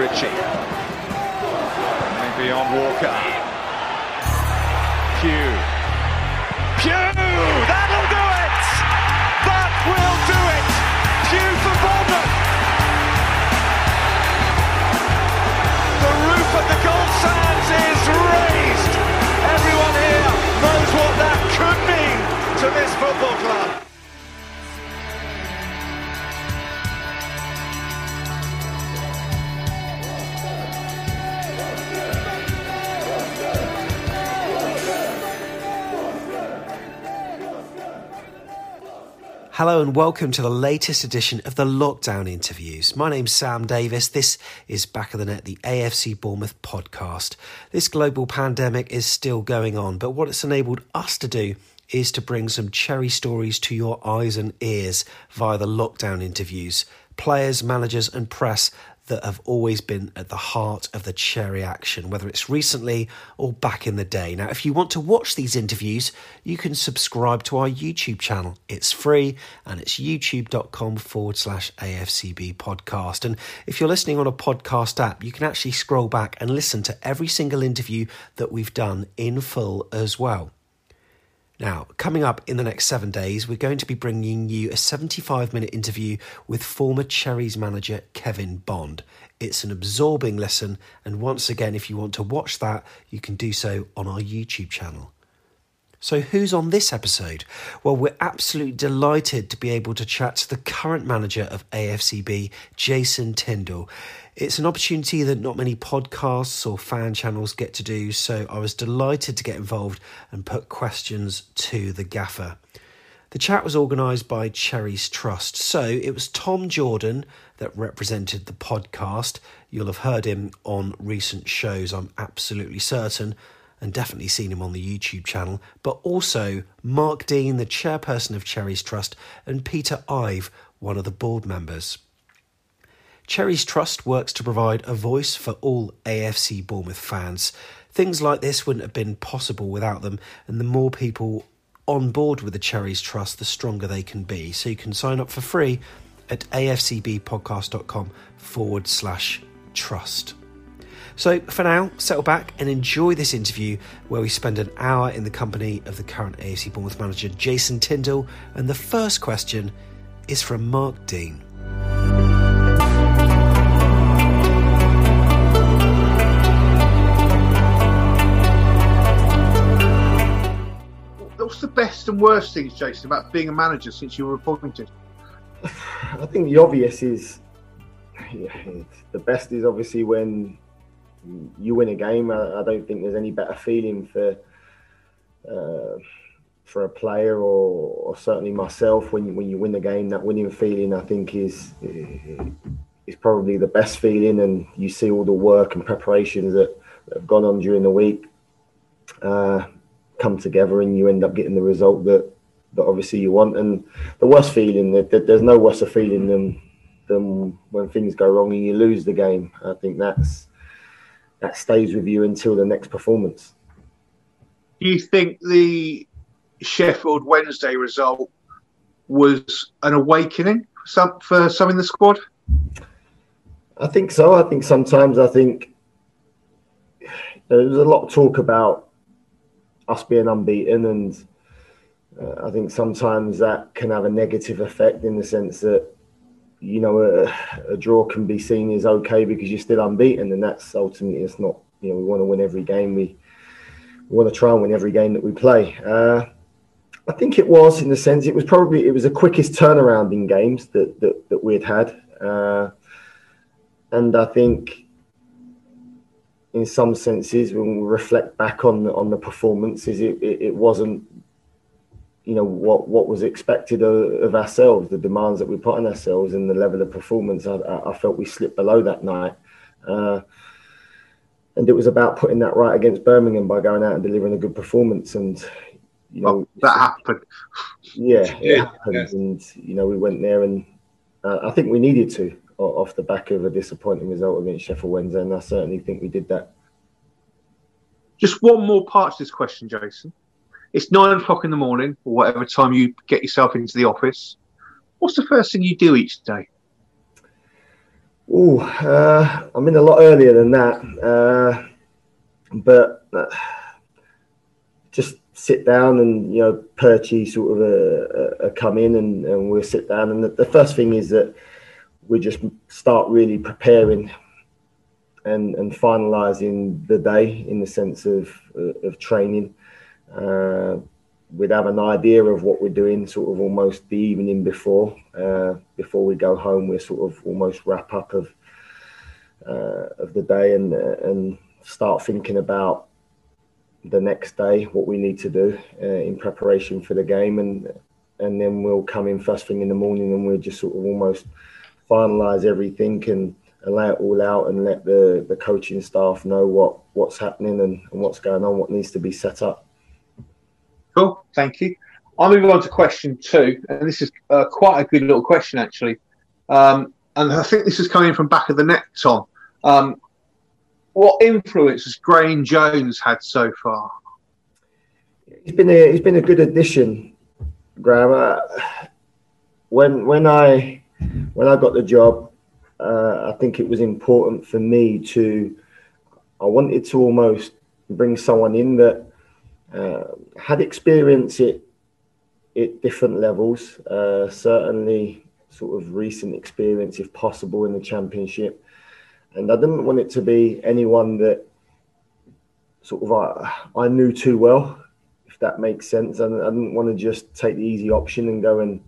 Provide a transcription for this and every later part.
Ritchie. Maybe on Walker. Pugh. Pugh! That'll do it! That will do it! Pugh for Bournemouth! The roof of the gold sands is raised! Everyone here knows what that could mean to this football club. Hello and welcome to the latest edition of the Lockdown Interviews. My name's Sam Davis. This is Back of the Net, the AFC Bournemouth podcast. This global pandemic is still going on, but what it's enabled us to do is to bring some cherry stories to your eyes and ears via the Lockdown Interviews. Players, managers, and press that have always been at the heart of the cherry action, whether it's recently or back in the day. Now, if you want to watch these interviews, you can subscribe to our YouTube channel. It's free and it's youtube.com forward slash AFCB podcast. And if you're listening on a podcast app, you can actually scroll back and listen to every single interview that we've done in full as well. Now, coming up in the next seven days, we're going to be bringing you a 75 minute interview with former Cherries manager Kevin Bond. It's an absorbing listen, and once again, if you want to watch that, you can do so on our YouTube channel. So, who's on this episode? Well, we're absolutely delighted to be able to chat to the current manager of AFCB, Jason Tindall. It's an opportunity that not many podcasts or fan channels get to do, so I was delighted to get involved and put questions to the gaffer. The chat was organised by Cherry's Trust, so it was Tom Jordan that represented the podcast. You'll have heard him on recent shows, I'm absolutely certain, and definitely seen him on the YouTube channel, but also Mark Dean, the chairperson of Cherries Trust, and Peter Ive, one of the board members. Cherries Trust works to provide a voice for all AFC Bournemouth fans. Things like this wouldn't have been possible without them, and the more people on board with the Cherries Trust, the stronger they can be. So you can sign up for free at afcbpodcast.com forward slash trust. So for now, settle back and enjoy this interview where we spend an hour in the company of the current AFC Bournemouth manager Jason Tindall. And the first question is from Mark Dean. What's the best and worst things, Jason, about being a manager since you were appointed? I think the obvious is yeah, the best is obviously when you win a game. I, I, don't think there's any better feeling for uh, for a player or, or, certainly myself when you, when you win the game. That winning feeling, I think, is is probably the best feeling, and you see all the work and preparations that, that have gone on during the week. Uh, come together and you end up getting the result that that obviously you want. And the worst feeling that, that there's no worse feeling than than when things go wrong and you lose the game. I think that's that stays with you until the next performance. Do you think the Sheffield Wednesday result was an awakening for some, for some in the squad? I think so. I think sometimes I think there's a lot of talk about us being unbeaten, and uh, I think sometimes that can have a negative effect in the sense that you know a, a, draw can be seen as okay because you're still unbeaten, and that's ultimately it's not. You know, we want to win every game. We we want to try and win every game that we play. Uh, I think it was in the sense it was probably it was the quickest turnaround in games that that, that we'd had, uh, and I think in some senses, when we reflect back on the, on the performances, it, it, it wasn't you know what what was expected of, of, ourselves, the demands that we put on ourselves, and the level of performance. I, I felt we slipped below that night, uh, and it was about putting that right against Birmingham by going out and delivering a good performance. And you know oh, that happened. Yeah, it yeah, happened, yeah. and you know we went there, and uh, I think we needed to off the back of a disappointing result against Sheffield Wednesday, and I certainly think we did that. Just one more part to this question, Jason. It's nine o'clock in the morning, or whatever time you get yourself into the office. What's the first thing you do each day? Oh, uh, I'm in a lot earlier than that, uh, but uh, just sit down and you know Perchy sort of uh, uh, come in and, and, we'll sit down and the, the, first thing is that we just start really preparing and and finalising the day in the sense of uh, of training uh, we'd have an idea of what we're doing sort of almost the evening before uh, before we go home we're sort of almost wrap up of uh, of the day and uh, and start thinking about the next day what we need to do uh, in preparation for the game. And and then we'll come in first thing in the morning and we'll just sort of almost finalize everything and, lay it all out and let the the coaching staff know what what's happening and, and what's going on what needs to be set up Cool, thank you. I'll move on to question two, and this is uh, quite a good little question actually. Um, and I think this is coming from back of the net, Tom. Um, what influence has Graeme Jones had so far? He's been a he's been a good addition, Graeme. Uh, when when I when I got the job, uh, I think it was important for me to I wanted to almost bring someone in that uh, had experience it at different levels. Uh, certainly, sort of recent experience, if possible, in the championship. And I didn't want it to be anyone that sort of I, I knew too well, if that makes sense. And I didn't want to just take the easy option and go and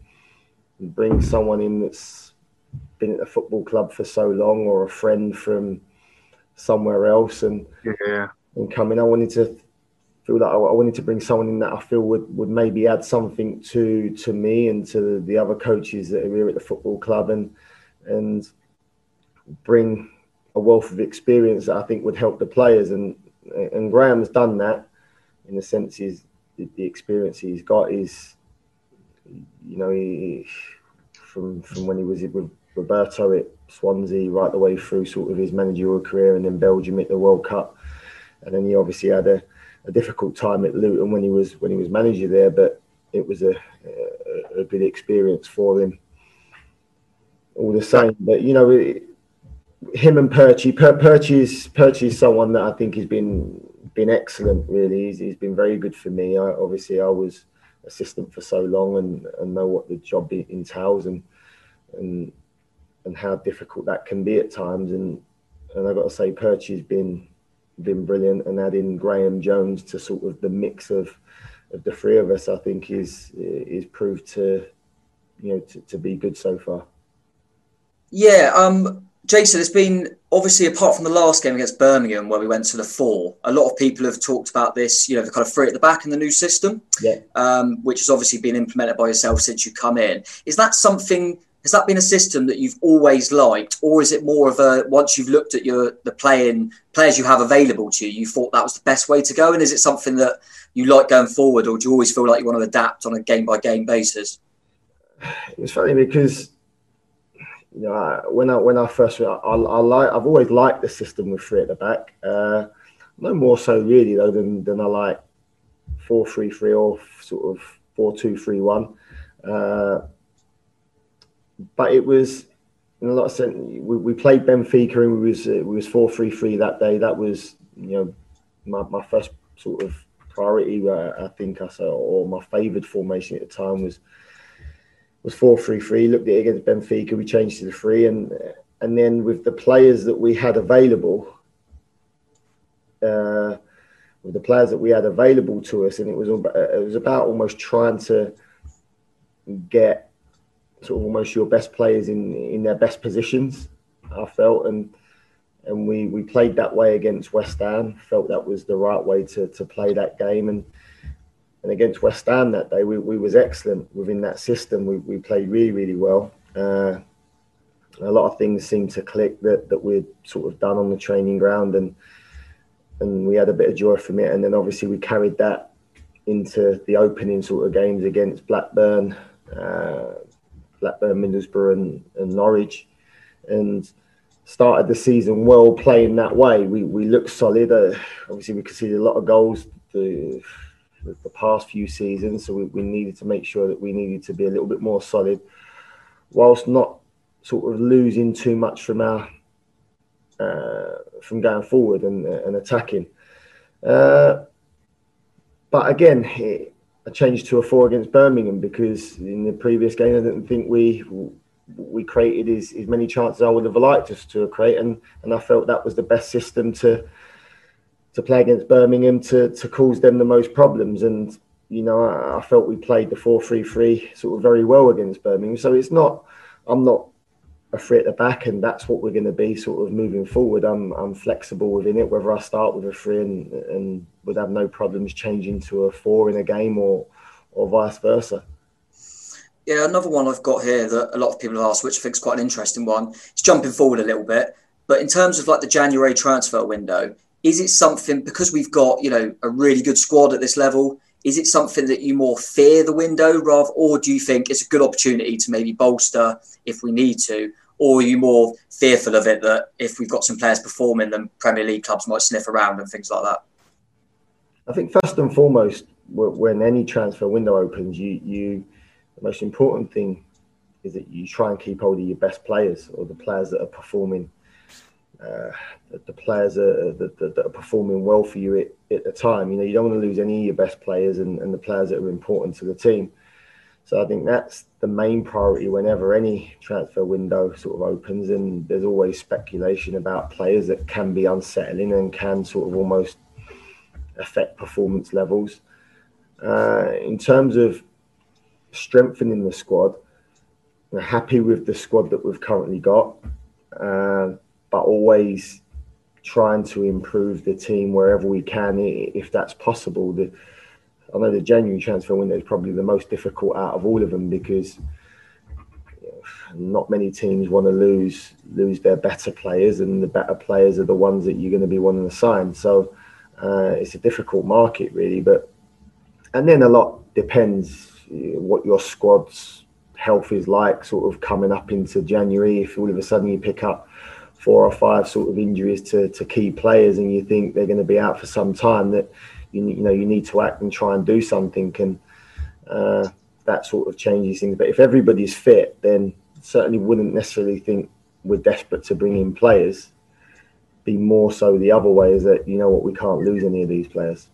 bring someone in that's been at a football club for so long or a friend from somewhere else and yeah. and coming. I wanted to feel that I, I, wanted to bring someone in that I feel would, would maybe add something to to me and to the other coaches that are here at the football club and and bring a wealth of experience that I think would help the players. And and Graeme's done that in the sense is the experience he's got is you know he, from from when he was with Roberto at Swansea right the way through sort of his managerial career and then Belgium at the World Cup. And then he obviously had a a difficult time at Luton when he was when he was manager there, but it was a, a, a good experience for him. All the same, but you know, him and Perchy, per, Perchy is Perchy is someone that I think has been been excellent. Really, he's, he's been very good for me. I, obviously, I was assistant for so long and, and know what the job entails and and and how difficult that can be at times. And and I got to say, Perchy's been been brilliant, and adding Graeme Jones to sort of the mix of of the three of us, I think is is proved to you know to, to be good so far. Yeah, um, Jason, it's been obviously apart from the last game against Birmingham where we went to the four. A lot of people have talked about this, you know, the kind of three at the back in the new system, yeah, um, which has obviously been implemented by yourself since you come in. Is that something has that been a system that you've always liked, or is it more of a once you've looked at your the playing players you have available to you, you thought that was the best way to go? And is it something that you like going forward, or do you always feel like you want to adapt on a game by game basis? It's funny because you know I, when I when I first I, I, I, like I've always liked the system with three at the back. Uh, no more so really though than than I like four three three or sort of four two three one. Uh, but it was in a lot of sense. We, we played Benfica and we was uh, we was four three three that day. That was you know my, my first sort of priority. Uh, I think I saw or my favoured formation at the time was was four three three. Looked at it against Benfica. We changed to the three and and then with the players that we had available. Uh, with the players that we had available to us, and it was it was about almost trying to get sort of almost your best players in in their best positions. I felt and and we we played that way against West Ham. Felt that was the right way to to play that game and and against West Ham that day, we, we was excellent within that system. We, we played really, really well. Uh, a lot of things seemed to click that, that we'd sort of done on the training ground and and we had a bit of joy from it. And then obviously we carried that into the opening sort of games against Blackburn, uh, Blackburn, Middlesbrough, and, and Norwich, and started the season well playing that way. We we looked solid. Uh, obviously, we conceded a lot of goals the, the past few seasons, so we, we needed to make sure that we needed to be a little bit more solid, whilst not sort of losing too much from our uh, from going forward and, and attacking. Uh, but again, it, I changed to a four against Birmingham because in the previous game I didn't think we we created as, as many chances I would have liked us to create, and, and I felt that was the best system to to play against Birmingham to to cause them the most problems. And you know, I, I felt we played the four three three sort of very well against Birmingham. So it's not I'm not a three at the back, and that's what we're going to be sort of moving forward. I'm I'm flexible within it, whether I start with a three and, and would have no problems changing to a four in a game or or vice versa. Yeah, another one I've got here that a lot of people have asked, which I think is quite an interesting one. It's jumping forward a little bit, but in terms of like the January transfer window, is it something because we've got you know a really good squad at this level? Is it something that you more fear the window rather, or do you think it's a good opportunity to maybe bolster if we need to, or are you more fearful of it that if we've got some players performing, then Premier League clubs might sniff around and things like that? I think first and foremost, when any transfer window opens, you you the most important thing is that you try and keep hold of your best players or the players that are performing. Uh, the players are, that, that, are performing well for you at, at, the time. You know, you don't want to lose any of your best players and, and the players that are important to the team. So I think that's the main priority whenever any transfer window sort of opens, and there's always speculation about players that can be unsettling and can sort of almost affect performance levels. Uh, in terms of strengthening the squad, we're happy with the squad that we've currently got, uh, but always trying to improve the team wherever we can, if that's possible. The, I know the January transfer window is probably the most difficult out of all of them because not many teams want to lose lose their better players, and the better players are the ones that you're going to be wanting to sign. So uh, it's a difficult market, really. But and then a lot depends what your squad's health is like, sort of coming up into January. If all of a sudden you pick up four or five sort of injuries to, to key players, and you think they're going to be out for some time, that you, you know you need to act and try and do something and uh, that sort of changes things. But if everybody's fit then certainly wouldn't necessarily think we're desperate to bring in players. Be more so the other way is that you know what we can't lose any of these players.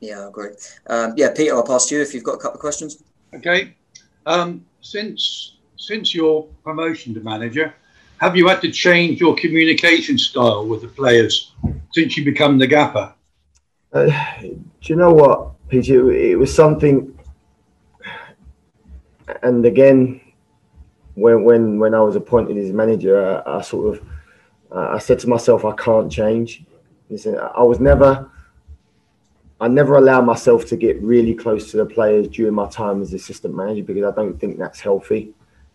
Yeah great. um, yeah peter i'll pass to you if you've got a couple of questions. Okay. Um, since since your promotion to manager have you had to change your communication style with the players since you become the gaffer do you know what, PG? It was something, and again, when when when I was appointed as manager, I, I sort of uh, I said to myself, I can't change. Listen, I was never. I never allow myself to get really close to the players during my time as assistant manager because I don't think that's healthy.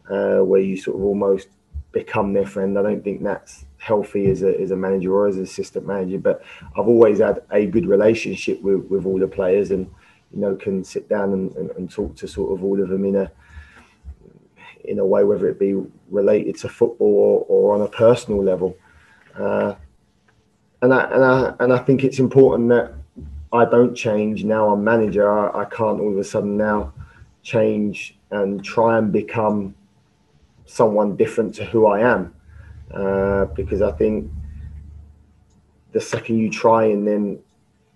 Uh, where you sort of almost become their friend. I don't think that's healthy as a, as a manager or as an assistant manager. But I've always had a good relationship with, with all the players and, you know, can sit down and, and, and talk to sort of all of them in a in a way, whether it be related to football or, or on a personal level. Uh, and I, and I and I think it's important that I don't change now. I'm manager. I, I can't all of a sudden now change and try and become someone different to who I am, uh, because I think the second you try and then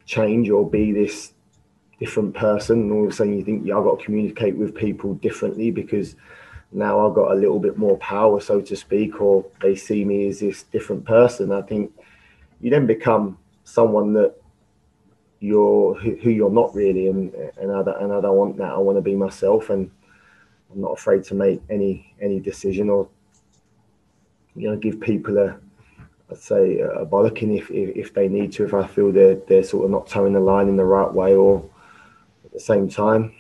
change or be this different person, all of a sudden you think, yeah, I've got to communicate with people differently because now I've got a little bit more power, so to speak, or they see me as this different person. I think you then become someone that you're who, you're not really, and and I, and I don't want that. I want to be myself, and I'm not afraid to make any any decision or you know give people a I'd say a bollocking if, if, if they need to if I feel they're they're sort of not towing the line in the right way or at the same time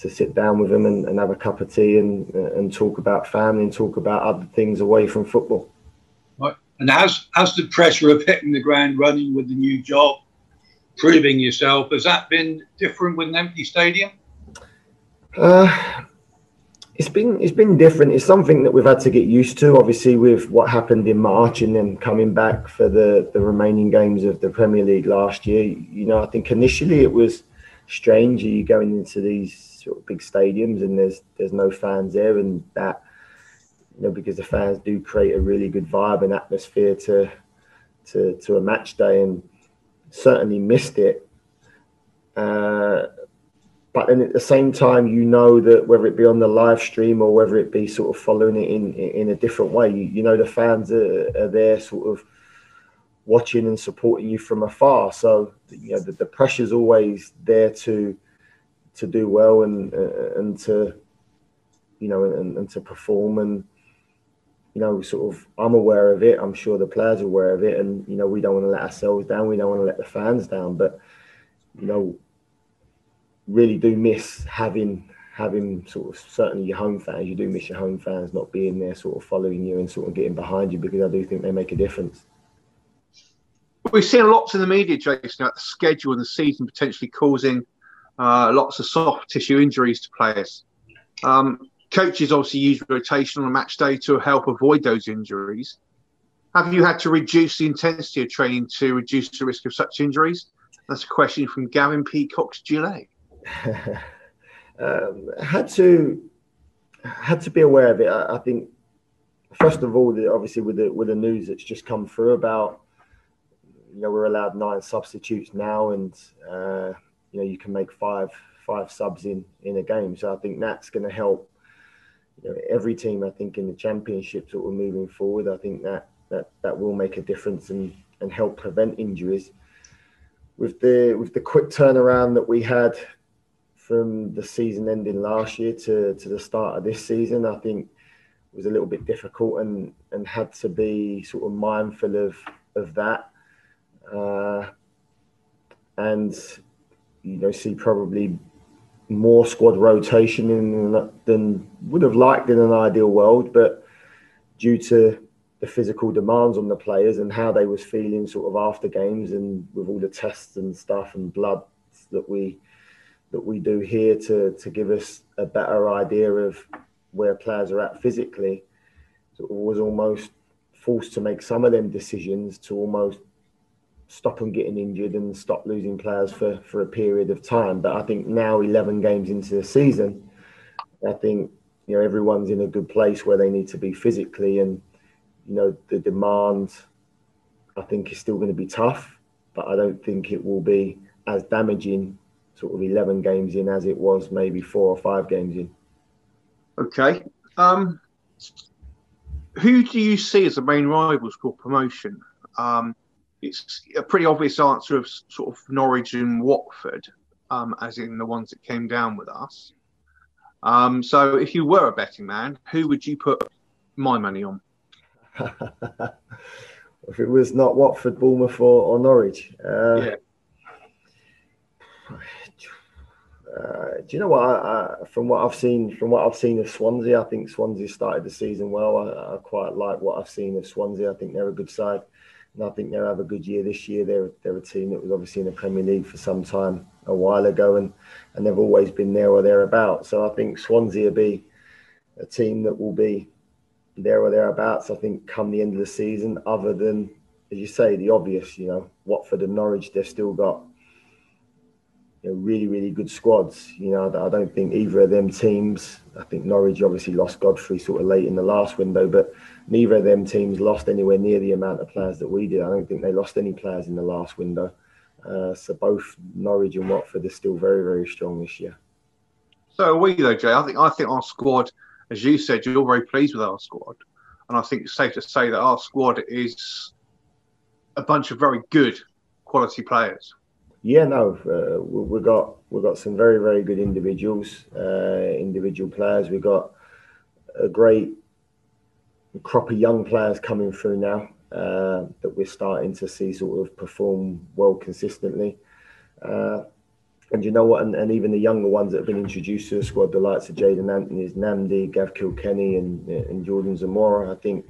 to sit down with them and, and have a cup of tea and and talk about family and talk about other things away from football. Right. And as as the pressure of hitting the ground running with the new job, proving yourself, has that been different with an empty stadium? Uh, it's been it's been different. It's something that we've had to get used to. Obviously, with what happened in March and then coming back for the the remaining games of the Premier League last year. You know, I think initially it was strange. You going into these sort of big stadiums and there's there's no fans there, and that you know because the fans do create a really good vibe and atmosphere to to to a match day, and certainly missed it. Uh, but then at the same time, you know that whether it be on the live stream or whether it be sort of following it in in a different way, you, you know the fans are, are there, sort of watching and supporting you from afar. So you know the, the pressure's always there to to do well and uh, and to you know and, and to perform. And you know sort of I'm aware of it. I'm sure the players are aware of it. And you know we don't want to let ourselves down. We don't want to let the fans down. But you know really do miss having having sort of certainly your home fans you do miss your home fans not being there sort of following you and sort of getting behind you because I do think they make a difference We've seen lots in the media, Jason, about the schedule and the season potentially causing uh, lots of soft tissue injuries to players. Um, coaches obviously use rotation on a match day to help avoid those injuries. Have you had to reduce the intensity of training to reduce the risk of such injuries? That's a question from Gavin Peacock's Gillet. um, had to had to be aware of it. I, I think first of all, the, obviously with the with the news that's just come through about you know we're allowed nine substitutes now, and uh, you know you can make five five subs in in a game. So I think that's going to help. You know, every team I think in the championship sort of moving forward. I think that that that will make a difference and and help prevent injuries. With the with the quick turnaround that we had from the season ending last year to to the start of this season, I think was a little bit difficult and and had to be sort of mindful of of that. Uh, and you know see probably more squad rotation in, than would have liked in an ideal world, but due to the physical demands on the players and how they was feeling sort of after games and with all the tests and stuff and blood that we that we do here to to give us a better idea of where players are at physically so was almost forced to make some of them decisions to almost stop them getting injured and stop losing players for, for a period of time. But I think now, 11 games into the season, I think you know everyone's in a good place where they need to be physically, and you know the demand. I think is still going to be tough, but I don't think it will be as damaging, sort of 11 games in, as it was maybe four or five games in. Okay. Um, who do you see as the main rivals for promotion? Um, it's a pretty obvious answer of sort of Norwich and Watford, um, as in the ones that came down with us. Um, so, if you were a betting man, who would you put my money on? if it was not Watford, Bournemouth, or, or Norwich, uh, yeah. Uh, do you know what? I, I, from what I've seen, from what I've seen of Swansea, I think Swansea started the season well. I, I quite like what I've seen of Swansea. I think they're a good side. And I think they'll have a good year this year. They're, they're a team that was obviously in the Premier League for some time a while ago, and, and they've always been there or thereabouts. So I think Swansea will be a team that will be there or thereabouts. I think come the end of the season, other than as you say, the obvious. You know, Watford and Norwich, they've still got you know, really, really good squads. You know, I don't think either of them teams. I think Norwich obviously lost Godfrey sort of late in the last window, but neither of them teams lost anywhere near the amount of players that we did. I don't think they lost any players in the last window. Uh, so both Norwich and Watford are still very, very strong this year. So are we though, Jay. I think I think our squad, as you said, you're very pleased with our squad, and I think it's safe to say that our squad is a bunch of very good quality players. Yeah, no, uh, we, have got we've got some very very good individuals, uh, individual players. We've got a great crop of young players coming through now uh, that we're starting to see sort of perform well consistently. Uh, and you know what? And, and even the younger ones that have been introduced to the squad, the likes of Jaidon Anthony's, Nnamdi, Gav Kilkenny, and and Jordan Zemura, I think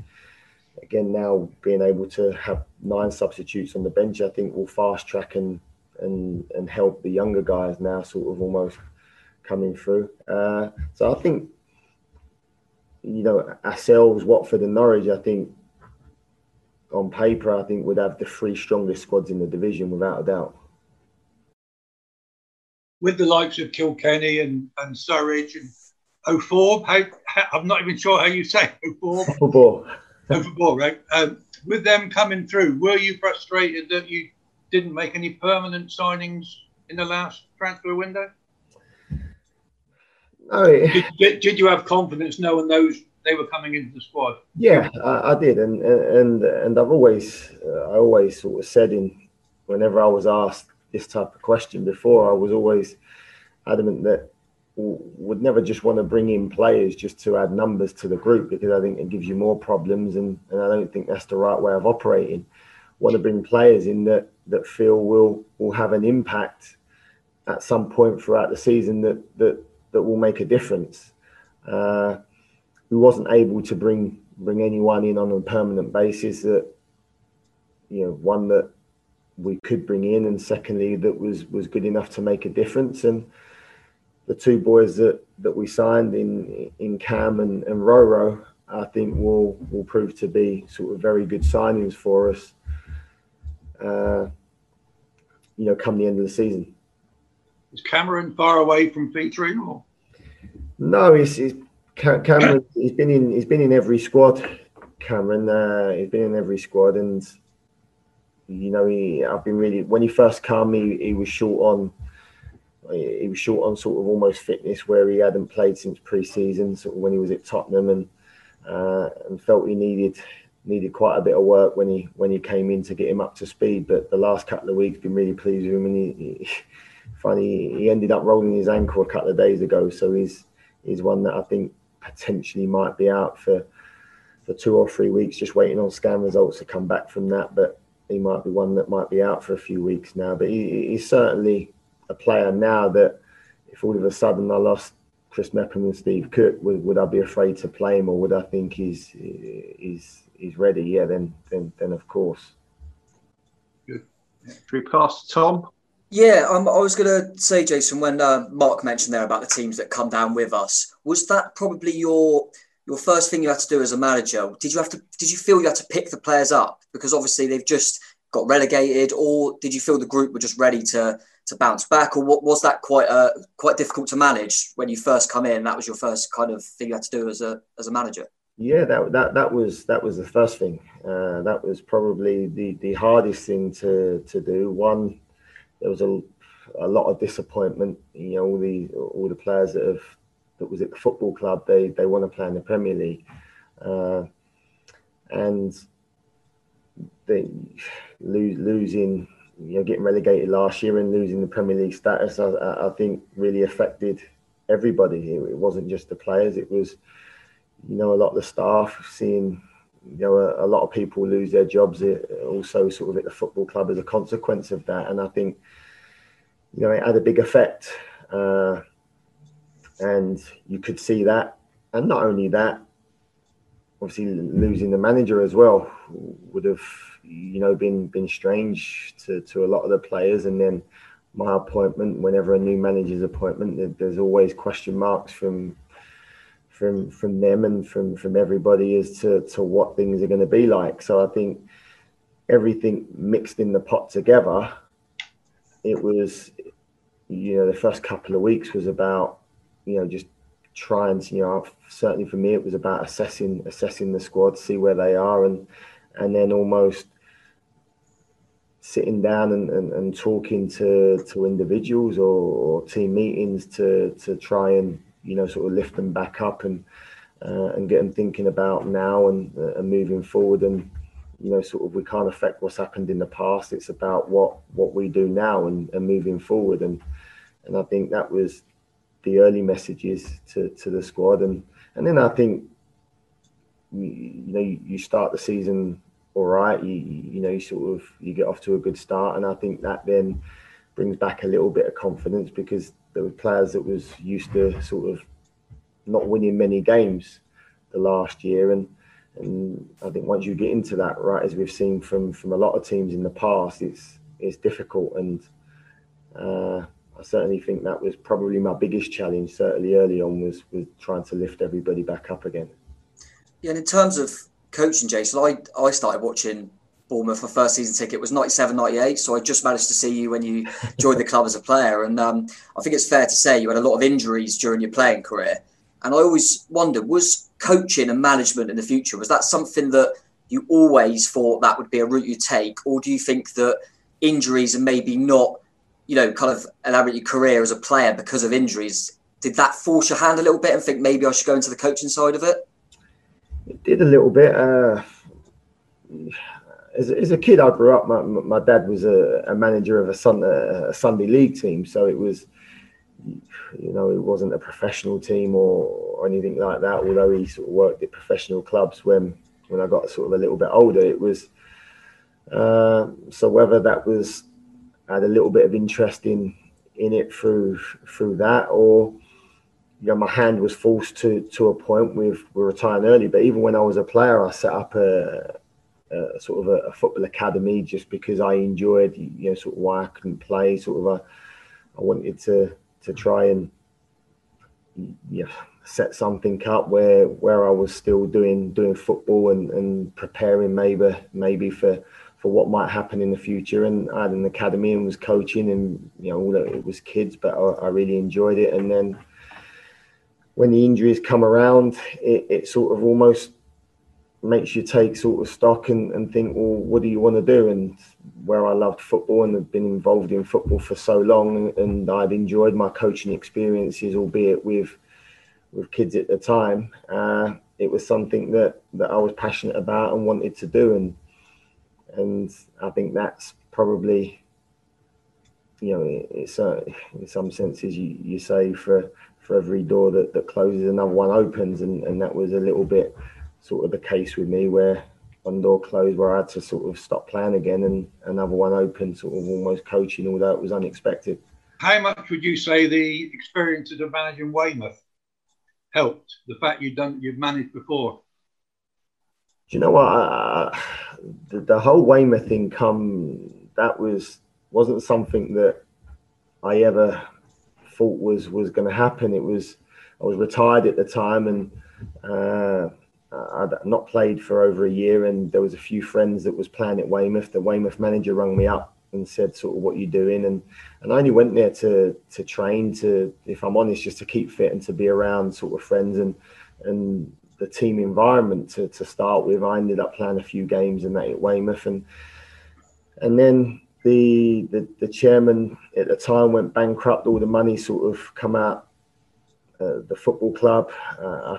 again now being able to have nine substitutes on the bench, I think will fast track and and and help the younger guys now sort of almost coming through. Uh, so I think you know ourselves, Watford and Norwich, I think on paper, I think would have the three strongest squads in the division without a doubt. With the likes of Kilkenny and, and Surridge and Ofoborh, how, how, I'm not even sure how you say Ofoborh. Football. Football, right? Um, with them coming through, were you frustrated that you didn't make any permanent signings in the last transfer window? No. Did, did, did you have confidence knowing those they were coming into the squad. Yeah, I, I did, and and and I've always uh, I always sort of said in whenever I was asked this type of question before, I was always adamant that would never just want to bring in players just to add numbers to the group because I think it gives you more problems, and, and I don't think that's the right way of operating. Want to bring players in that that feel will will have an impact at some point throughout the season that that that will make a difference. Uh, we wasn't able to bring bring anyone in on a permanent basis that you know one that we could bring in and secondly that was was good enough to make a difference and the two boys that that we signed in in Cam and, and Roro I think will will prove to be sort of very good signings for us uh, you know come the end of the season is Cameron far away from featuring or no he's, he's Cameron, he's been in. He's been in every squad. Cameron, uh, he's been in every squad, and you know, he. I've been really. When he first came, he, he was short on. He was short on sort of almost fitness, where he hadn't played since pre-season, sort of when he was at Tottenham, and uh, and felt he needed needed quite a bit of work when he when he came in to get him up to speed. But the last couple of weeks, been really pleased with him, and he, he funny he ended up rolling his ankle a couple of days ago, so he's he's one that I think potentially might be out for for two or three weeks, just waiting on scan results to come back from that. But he might be one that might be out for a few weeks now. But he, he's certainly a player now that if all of a sudden I lost Chris Mepham and Steve Cook, would, would I be afraid to play him, or would I think he's he's he's ready? Yeah, then then then of course. Good. Should we pass to Tom? Yeah, um, I was going to say, Jason, when uh, Mark mentioned there about the teams that come down with us, was that probably your your first thing you had to do as a manager? Did you have to? Did you feel you had to pick the players up because obviously they've just got relegated, or did you feel the group were just ready to to bounce back, or what was that quite uh, quite difficult to manage when you first come in? That was your first kind of thing you had to do as a as a manager. Yeah, that that that was that was the first thing. Uh, that was probably the the hardest thing to to do. One there was a, a lot of disappointment. You know, all the all the players that have that was at the football club, they they want to play in the Premier League, uh, and they lose, losing, you know, getting relegated last year and losing the Premier League status. I, I think really affected everybody. It wasn't just the players; it was, you know, a lot of the staff seeing you know, a, a, lot of people lose their jobs uh, also sort of at the football club as a consequence of that. And I think, you know, it had a big effect. Uh, and you could see that. And not only that, obviously losing the manager as well would have, you know, been been strange to, to a lot of the players. And then my appointment, whenever a new manager's appointment, there's always question marks from from from them and from from everybody as to to what things are going to be like. So I think everything mixed in the pot together. It was, you know, the first couple of weeks was about, you know, just trying to, you know, certainly for me it was about assessing assessing the squad, see where they are, and and then almost sitting down and, and, and talking to to individuals or, or team meetings to to try and you know, sort of lift them back up and uh, and get them thinking about now and, uh, and moving forward. And you know, sort of we can't affect what's happened in the past. It's about what what we do now and, and moving forward. And and I think that was the early messages to, to the squad. And and then I think you, know you start the season all right. You you know you sort of you get off to a good start, and I think that then brings back a little bit of confidence because there were players that was used to sort of not winning many games the last year and and I think once you get into that, right, as we've seen from from a lot of teams in the past, it's it's difficult, and uh, I certainly think that was probably my biggest challenge. Certainly early on was was trying to lift everybody back up again. Yeah, and in terms of coaching, Jason, I I started watching Bournemouth. My first season ticket was 97, 98. So I just managed to see you when you joined the club as a player. And um, I think it's fair to say you had a lot of injuries during your playing career. And I always wondered, was coaching and management in the future, was that something that you always thought that would be a route you take? Or do you think that injuries and maybe not, you know, kind of elaborate your career as a player because of injuries, did that force your hand a little bit and think maybe I should go into the coaching side of it? It did a little bit. Uh, as, as a kid, I grew up. My, my dad was a, a manager of a, sun, a Sunday league team, so it was you know, it wasn't a professional team or, or anything like that. Although he sort of worked at professional clubs when when I got sort of a little bit older, it was. Uh, so whether that was I had a little bit of interest in in it through through that, or you know, my hand was forced to to a point with we're retiring early. But even when I was a player, I set up a, sort of a, a, football academy just because I enjoyed, you know, sort of why I couldn't play. Sort of I wanted to to try and yeah set something up where where I was still doing doing football and, and preparing maybe maybe for for what might happen in the future. And I had an academy and was coaching, and you know, it was kids, but I, I really enjoyed it. And then when the injuries come around, it, it, sort of almost makes you take sort of stock and, and think, well, what do you want to do? And where I loved football and had been involved in football for so long, and I'd enjoyed my coaching experiences, albeit with with kids at the time. Uh, it was something that that I was passionate about and wanted to do, and and I think that's probably you know it's uh, in some senses you, you say for for every door that, that closes another one opens and, and that was a little bit sort of the case with me where one door closed where I had to sort of stop playing again and another one open, sort of almost coaching, although it was unexpected. How much would you say the experience of managing Weymouth helped? The fact you've done, you've managed before. Do you know what? Uh, the, the whole Weymouth thing come that was wasn't something that I ever thought was was going to happen. It was I was retired at the time and. Uh, uh, I'd not played for over a year, and there was a few friends that was playing at Weymouth. The Weymouth manager rang me up and said, "Sort of, what you doing?" And and I only went there to to train, to if I'm honest, just to keep fit and to be around sort of friends and and the team environment to to start with. I ended up playing a few games in that at Weymouth, and and then the the, the chairman at the time went bankrupt. All the money sort of come out. Uh, the football club. Uh,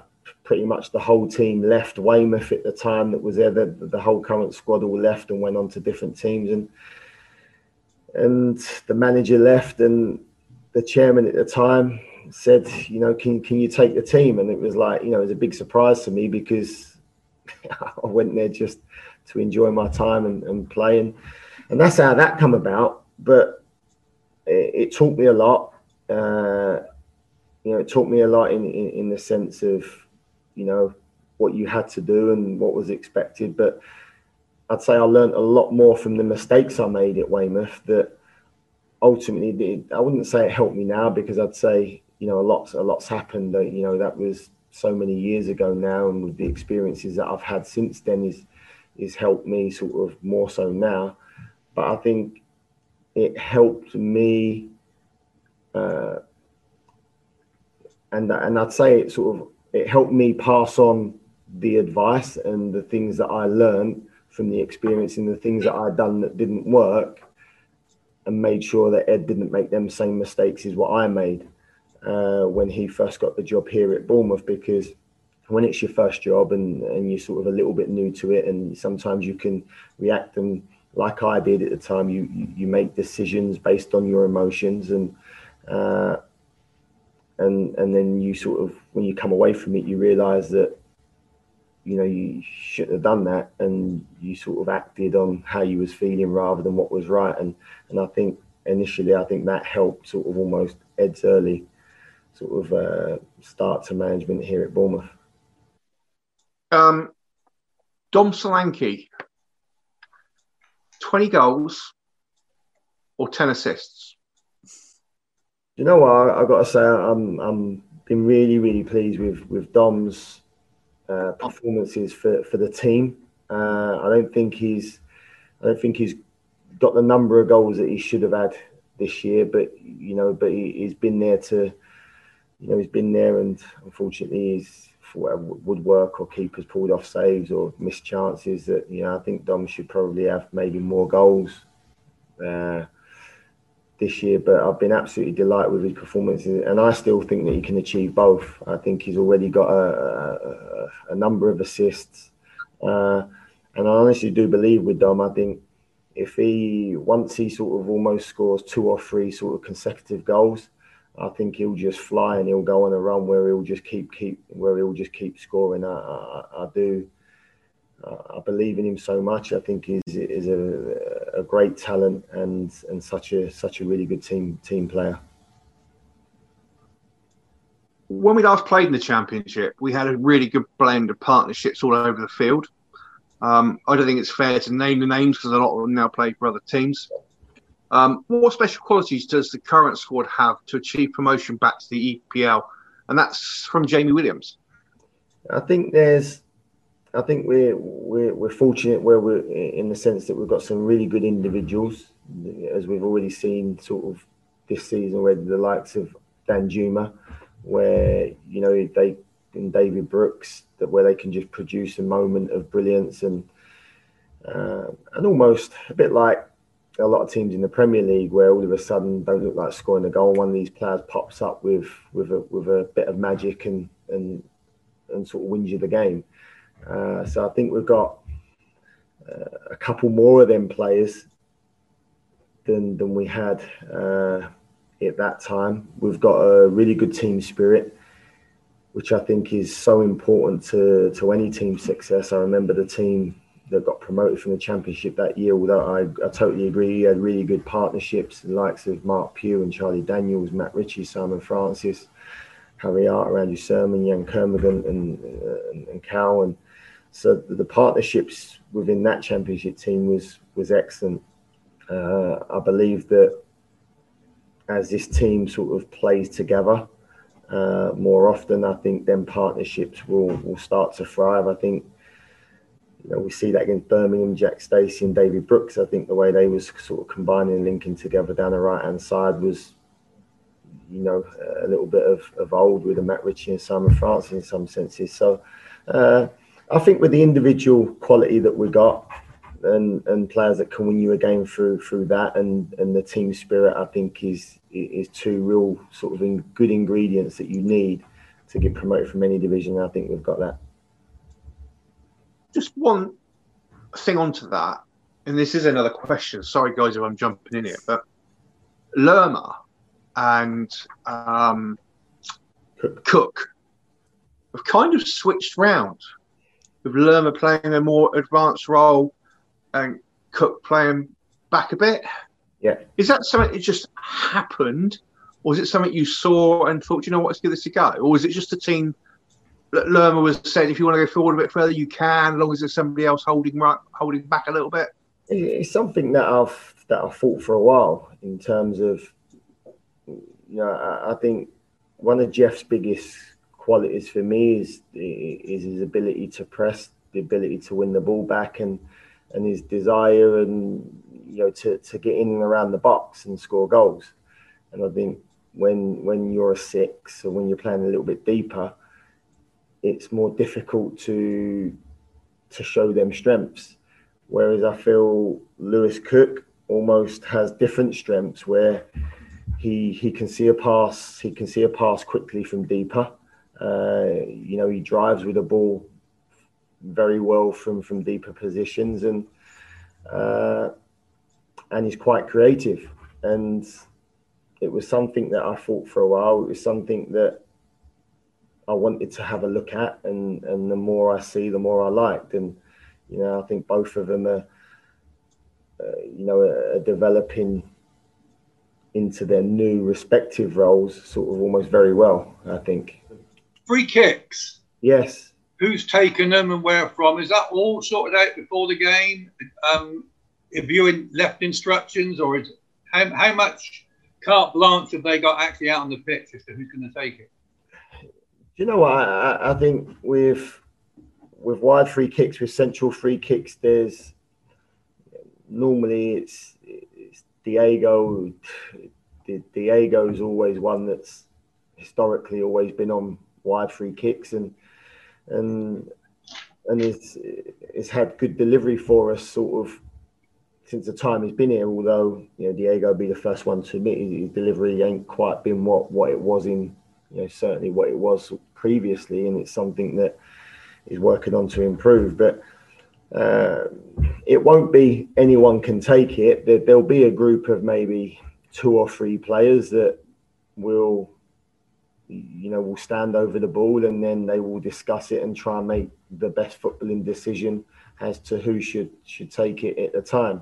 pretty much the whole team left Weymouth at the time that was there. The, the whole current squad all left and went on to different teams, and and the manager left, and the chairman at the time said, you know, can can you take the team? And it was like, you know, it was a big surprise to me because I went there just to enjoy my time and, and play, and and that's how that come about. But it, it taught me a lot. Uh, you know, it taught me a lot in, in, in the sense of you know what you had to do and what was expected. But I'd say I learned a lot more from the mistakes I made at Weymouth that ultimately. I wouldn't say it helped me now because I'd say you know a lot's a lot's happened. That you know that was so many years ago now, and with the experiences that I've had since then is is helped me sort of more so now. But I think it helped me. Uh, and and I'd say it sort of it helped me pass on the advice and the things that I learned from the experience and the things that I'd done that didn't work and made sure that Ed didn't make them same mistakes as what I made uh, when he first got the job here at Bournemouth. Because when it's your first job and, and you're sort of a little bit new to it and sometimes you can react and like I did at the time you you make decisions based on your emotions and uh, and and then you sort of when you come away from it, you realise that you know you shouldn't have done that, and you sort of acted on how you was feeling rather than what was right. And and I think initially, I think that helped sort of almost Ed's early sort of uh, start to management here at Bournemouth. Um, Dom Solanke, 20 goals or 10 assists? You know what? I, have got to say, I'm I'm been really really pleased with with Dom's uh, performances for for the team. Uh, I don't think he's I don't think he's got the number of goals that he should have had this year, but you know, but he, has been there to, you know, he's been there, and unfortunately, he's for woodwork or keepers pulled off saves or missed chances. That you know, I think Dom should probably have maybe more goals uh, this year. But I've been absolutely delighted with his performances, and I still think that he can achieve both. I think he's already got a, a, a number of assists, uh, and I honestly do believe with Dom. I think if he once he sort of almost scores two or three sort of consecutive goals, I think he'll just fly and he'll go on a run where he'll just keep keep where he'll just keep scoring. I, I, I do. I believe in him so much. I think he's is a, a great talent and and such a such a really good team team player. When we last played in the championship, we had a really good blend of partnerships all over the field. Um, I don't think it's fair to name the names because a lot of them now play for other teams. Um, what special qualities does the current squad have to achieve promotion back to the EPL? And that's from Jamie Williams. I think there's, I think we're we're, we're fortunate where we're in the sense that we've got some really good individuals, as we've already seen sort of this season, where the likes of Danjuma, where you know they and David Brooks, that where they can just produce a moment of brilliance and uh, and almost a bit like a lot of teams in the Premier League where all of a sudden don't look like scoring a goal. One of these players pops up with with a with a bit of magic and and and sort of wins you the game. Uh, so I think we've got uh, a couple more of them players than than we had uh, at that time. We've got a really good team spirit, which I think is so important to to any team success. I remember the team that got promoted from the championship that year. Although I, I totally agree, he had really good partnerships, the likes of Marc Pugh and Charlie Daniels, Matt Ritchie, Simon Francis, Harry Arter, Andrew Surman, Yann Kermorgant, and, uh, and, and Cal. So the partnerships within that championship team was was excellent. Uh, I believe that as this team sort of plays together uh, more often, I think then partnerships will will start to thrive. I think you know, we see that against Birmingham, Jack Stacey and David Brooks. I think the way they was sort of combining and linking together down the right hand side was, you know, a little bit of, of old with the Matt Ritchie and Simon Francis in some senses. So uh, I think with the individual quality that we got and and players that can win you a game through through that and and the team spirit, I think is is two real sort of in, good ingredients that you need to get promoted from any division. I think we've got that just one thing onto that, and this is another question. Sorry, guys, if I'm jumping in here, but Lerma and um, Cook have kind of switched round, with Lerma playing a more advanced role and Cook playing back a bit. Yeah. Is that something that just happened, or is it something you saw and thought, you know what, let's give this a go? Or is it just a team that Lerma was saying if you want to go forward a bit further, you can, as long as there's somebody else holding right, holding back a little bit. It's something that I've that I've thought for a while in terms of, you know, I, I think one of Jeff's biggest qualities for me is is his ability to press, the ability to win the ball back, and and his desire and you know to, to get in and around the box and score goals. And I think when when you're a six or when you're playing a little bit deeper, it's more difficult to to show them strengths. Whereas I feel Lewis Cook almost has different strengths where he he can see a pass, he can see a pass quickly from deeper. Uh, you know, he drives with the ball very well from from deeper positions and uh, and he's quite creative. And it was something that I thought for a while. It was something that I wanted to have a look at, and and the more I see, the more I liked, and you know I think both of them are, uh, you know, are developing into their new respective roles sort of almost very well. I think. Free kicks. Yes. Who's taken them and where from? Is that all sorted out before the game? Um, have you left instructions, or is how, how much carte blanche have they got actually out on the pitch as to who's going to take it? you know what? I, I think with with wide free kicks, with central free kicks, there's normally it's it's Diego. Diego is always one that's historically always been on wide free kicks and and and it's it's had good delivery for us sort of since the time he's been here. Although you know Diego be the first one to admit his delivery ain't quite been what what it was in you know certainly what it was previously, and it's something that is working on to improve. But uh, it won't be anyone can take it. There, there'll be a group of maybe two or three players that will you know will stand over the ball and then they will discuss it and try and make the best footballing decision as to who should should take it at the time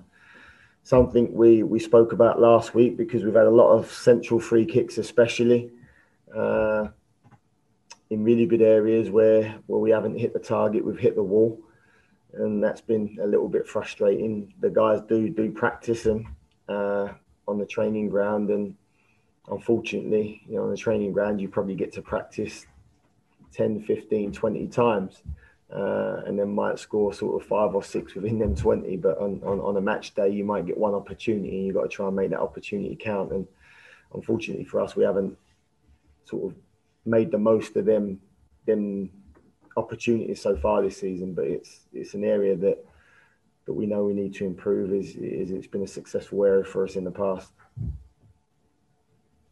something we we spoke about last week because we've had a lot of central free kicks especially uh, in really good areas where where we haven't hit the target, we've hit the wall, and that's been a little bit frustrating. The guys do do practice them uh, on the training ground, and unfortunately, you know, on the training ground, you probably get to practice 10, 15, 20 times. Uh, and then might score sort of five or six within them 20. But on, on, on a match day, you might get one opportunity and you've got to try and make that opportunity count. And unfortunately for us, we haven't sort of made the most of them them opportunities so far this season. But it's it's an area that that we know we need to improve. Is is it's been a successful area for us in the past.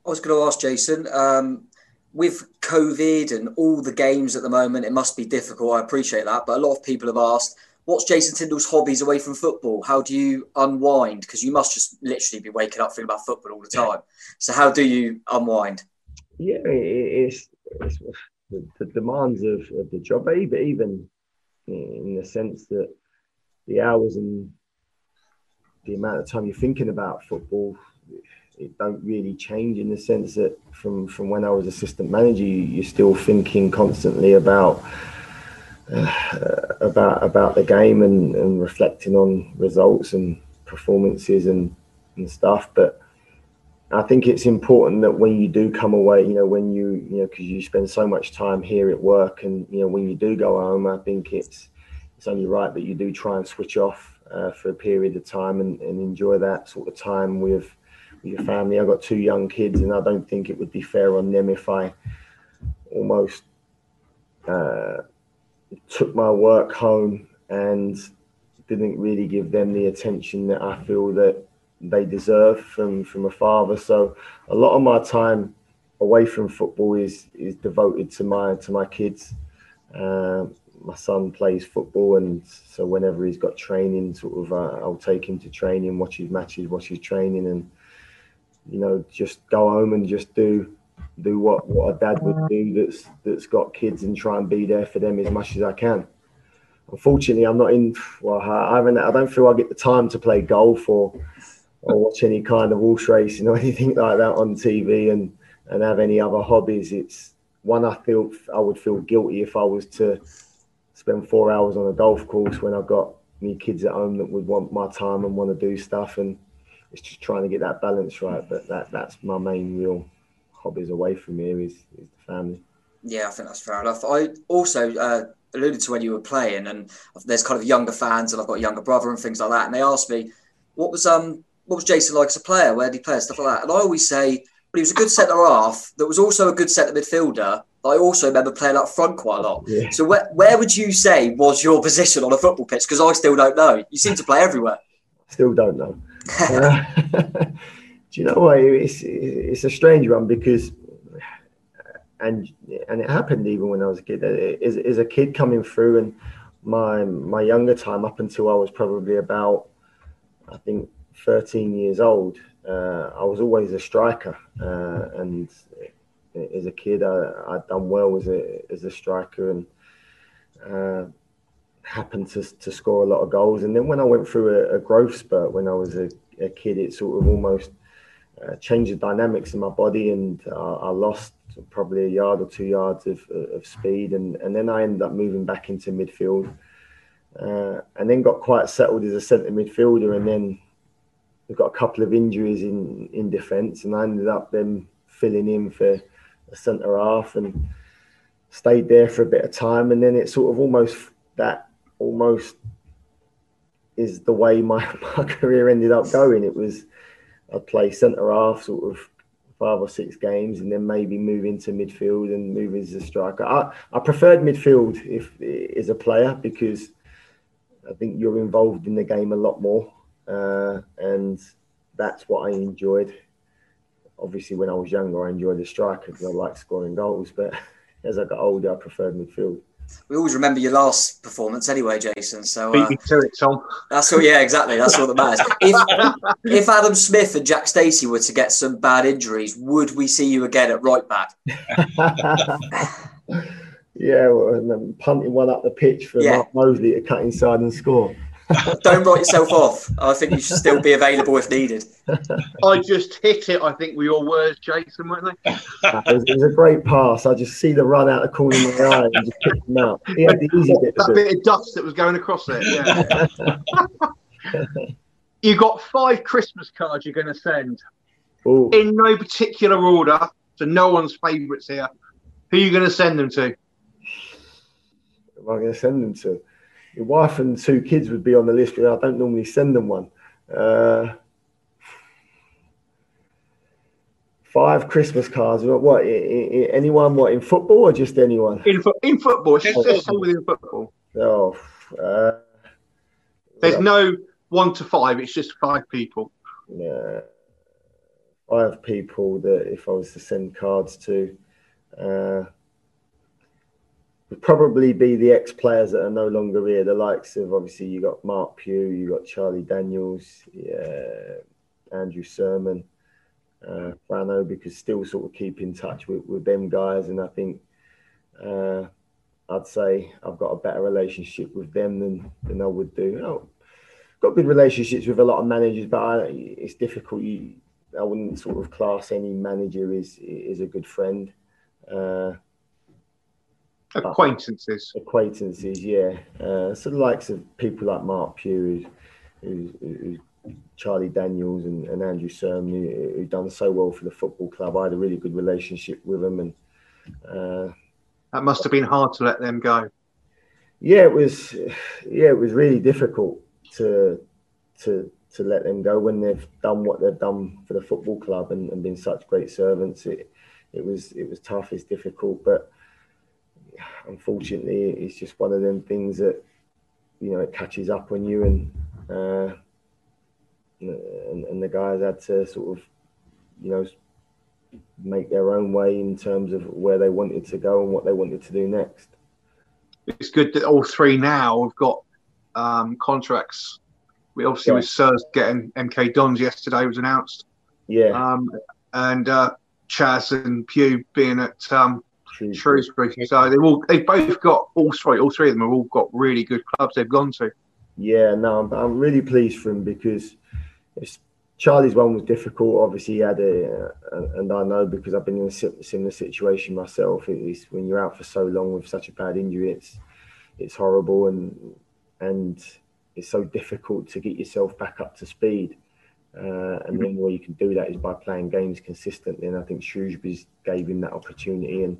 I was going to ask Jason. Um, with COVID and all the games at the moment, it must be difficult. I appreciate that, but a lot of people have asked, "What's Jason Tindall's hobbies away from football? How do you unwind? Because you must just literally be waking up thinking about football all the time. So how do you unwind?" yeah, it's, it's the, the, demands of, of the job, but even in the sense that the hours and the amount of time you're thinking about football, it don't really change in the sense that from from when I was assistant manager, you're still thinking constantly about uh, about about the game and, and reflecting on results and performances and and stuff, but I think it's important that when you do come away, you know, when you, you know, because you spend so much time here at work, and you know, when you do go home, I think it's it's only right that you do try and switch off uh, for a period of time and, and enjoy that sort of time with your family. I've got two young kids, and I don't think it would be fair on them if I almost uh, took my work home and didn't really give them the attention that I feel that they deserve from from a father. So a lot of my time away from football is is devoted to my to my kids. Uh, my son plays football, and so whenever he's got training, sort of, uh, I'll take him to training, watch his matches, watch his training, and you know, just go home and just do do what what a dad would do that's that's got kids and try and be there for them as much as I can. Unfortunately, I'm not in. Well, I haven't. I don't feel I get the time to play golf or or watch any kind of horse racing or anything like that on TV and and have any other hobbies. It's one I feel I would feel guilty if I was to spend four hours on a golf course when I've got me kids at home that would want my time and want to do stuff and it's just trying to get that balance right. But that that's my main real hobbies away from here is, is the family. Yeah, I think that's fair enough. I also uh, alluded to when you were playing, and there's kind of younger fans, and I've got a younger brother and things like that. And they asked me, what was um what was Jason like as a player? Where did he play? Stuff like that. And I always say, but he was a good centre half that was also a good centre midfielder. I also remember playing up front quite a lot. Yeah. So where, where would you say was your position on a football pitch? Because I still don't know. You seem to play everywhere. Still don't know. Uh, do you know what? It's it's a strange one because, and and it happened even when I was a kid. Is as a kid coming through, and my my younger time up until I was probably about, I think 13 years old, uh, I was always a striker, uh, and as a kid, I, had done well as a as a striker and uh, happened to to score a lot of goals. And then when I went through a, a growth spurt when I was a, a, kid, it sort of almost uh, changed the dynamics of my body, and uh, I lost probably a yard or two yards of, of speed, and, and then I ended up moving back into midfield, uh, and then got quite settled as a centre midfielder, and then we got a couple of injuries in in defence, and I ended up then filling in for a centre half and stayed there for a bit of time, and then it sort of almost that almost is the way my, my career ended up going. It was I'd play centre half sort of five or six games and then maybe move into midfield and move as a striker. I, I preferred midfield if as a player because I think you're involved in the game a lot more. Uh, and that's what I enjoyed. Obviously, when I was younger, I enjoyed the striker because I liked scoring goals. But as I got older, I preferred midfield we always remember your last performance anyway, Jason. So uh, beat to it, Tom. That's all. Yeah, exactly. That's all that matters. If, if Adam Smith and Jack Stacey were to get some bad injuries, would we see you again at right back? yeah, well, punting one up the pitch for yeah. Mark Molesley to cut inside and score. Don't write yourself off. I think you should still be available if needed. I just hit it. I think we all were, Jason, weren't they? it, was, it, was, a great pass. I just see the run out the corner of my eye and just pick him out. He had the easy bit. That bit of dust that was going across there. Yeah. you got five Christmas cards you're going to send Ooh. in no particular order, so no one's favourites here. Who are you going to send them to? Who am I going to send them to? Your wife and two kids would be on the list, but I don't normally send them one. Uh, five Christmas cards. What? Anyone? What in football or just anyone? In, in football, just, just within football. Oh, uh, there's no one to five. It's just five people. Yeah, five people that if I was to send cards to. Uh, would probably be the ex players that are no longer here. The likes of obviously you got Marc Pugh, you got Charlie Daniels, yeah, Andrew Surman, uh, because still sort of keep in touch with, with them guys. And I think uh, I'd say I've got a better relationship with them than, than I would do. Oh, got good relationships with a lot of managers, but I, it's difficult. You, I wouldn't sort of class any manager as, as a good friend. Uh, Acquaintances. Acquaintances, yeah. Uh, so the likes of people like Marc Pugh, who's, who's, Charlie Daniels and, and Andrew Surman, who, who done so well for the football club. I had a really good relationship with them, and uh, that must have been hard to let them go. Yeah, it was. Yeah, it was really difficult to to to let them go when they've done what they've done for the football club and, and been such great servants. It it was it was tough. It's difficult, but unfortunately, it's just one of them things that you know it catches up on you, and uh, and, and the guys had to sort of you know make their own way in terms of where they wanted to go and what they wanted to do next. It's good that all three now have got um, contracts. We obviously yeah. with Sirs getting MK Dons yesterday was announced. Yeah. Um, and uh, Chaz and Pugh being at um, Shrewsbury. Shrewsbury. So they've all they both got all three. All three of them have all got really good clubs they've gone to. Yeah, no, I'm, I'm really pleased for him because Charlie's one was difficult. Obviously, he had a, uh, and I know because I've been in a similar situation myself. It's when you're out for so long with such a bad injury, it's it's horrible and and it's so difficult to get yourself back up to speed. Uh, and the only way you can do that is by playing games consistently. And I think Shrewsbury's gave him that opportunity. And,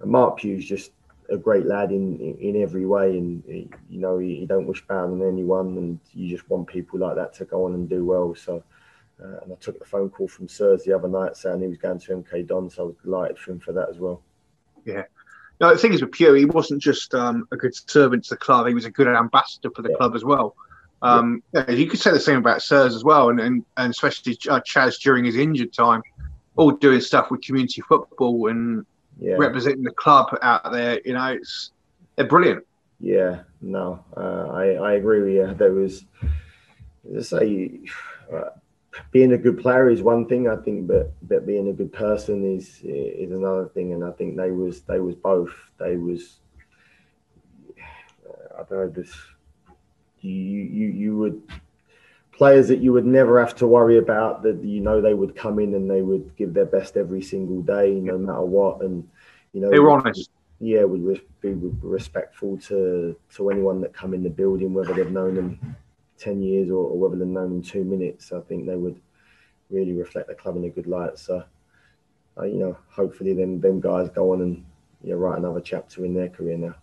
and Marc Pugh's just a great lad in, in, in every way. And, he, you know, he, he, don't wish bad on anyone. And you just want people like that to go on and do well. So, uh, and I took the phone call from Sirs the other night saying he was going to MK Don. So I was delighted for him for that as well. Yeah. No, the thing is with Pugh, he wasn't just um, a good servant to the club, he was a good ambassador for the yeah. club as well. Um, yeah. you could say the same about Sirs as well, and, and, and especially uh, Chaz during his injured time, all doing stuff with community football and yeah. representing the club out there. You know, it's they're brilliant. Yeah, no, uh, I I agree with you. There was, as I say, uh, being a good player is one thing, I think, but but being a good person is is another thing. And I think they was they was both. They was, I don't know, this you you you would players that you would never have to worry about. That you know they would come in and they would give their best every single day, no matter what. And you know, they were honest. Yeah, we would be respectful to to anyone that come in the building, whether they've known them ten years or, or whether they've known them two minutes. I think they would really reflect the club in a good light. So, uh, you know, hopefully, then them guys go on and you know, write another chapter in their career now.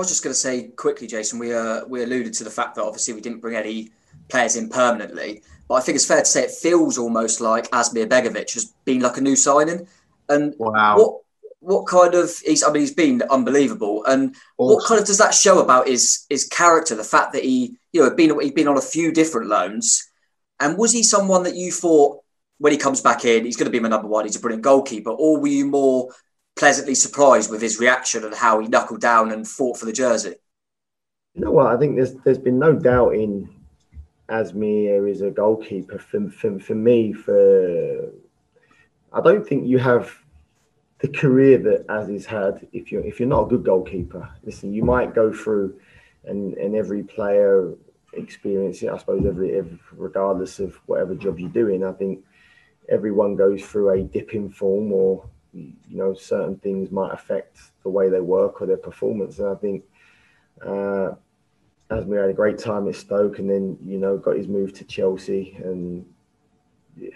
I was just going to say quickly, Jason. We uh, we alluded to the fact that obviously we didn't bring any players in permanently, but I think it's fair to say it feels almost like Asmir Begovic has been like a new signing. And wow. what what kind of he's I mean he's been unbelievable. And awesome. what kind of does that show about his his character? The fact that he you know been he's been on a few different loans, and was he someone that you thought when he comes back in he's going to be my number one? He's a brilliant goalkeeper, or were you more pleasantly surprised with his reaction and how he knuckled down and fought for the jersey? You know what? I think there's there's been no doubt in Asmir is a goalkeeper. For, for, for me, for I don't think you have the career that Aziz had if you're if you're not a good goalkeeper. Listen, you might go through and and every player experience it. I suppose every, every regardless of whatever job you're doing, I think everyone goes through a dip in form or you know certain things might affect the way they work or their performance. And I think uh, Asmir had a great time at Stoke, and then you know got his move to Chelsea, and yeah,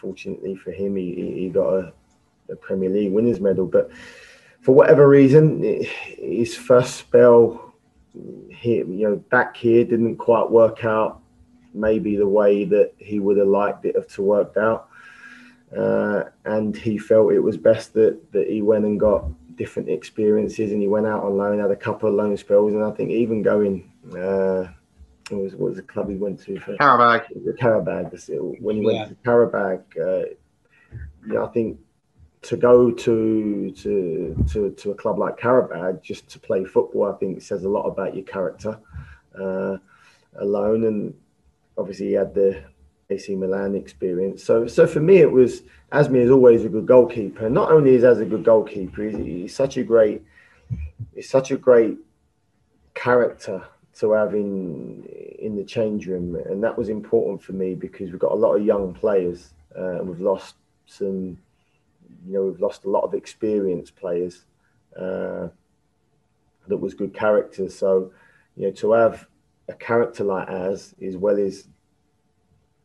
fortunately for him, he, he got a, a, Premier League winners medal. But for whatever reason, his first spell here, you know, back here didn't quite work out. Maybe the way that he would have liked it to worked out. Uh, and he felt it was best that that he went and got different experiences and he went out on loan, had a couple of loan spells, and I think even going. Uh, it was what was the club he went to for Qarabag. The Qarabag. When he went yeah. to Qarabag, uh, yeah, I think to go to to to to a club like Qarabag just to play football, I think says a lot about your character uh, alone. And obviously, he had the AC Milan experience. So, so for me, it was Asmir is always a good goalkeeper. Not only is as a good goalkeeper, he's, he's such a great, he's such a great character to have in in the change room, and that was important for me because we've got a lot of young players, uh, and we've lost some, you know, we've lost a lot of experienced players uh, that was good characters. So, you know, to have a character like as, as well as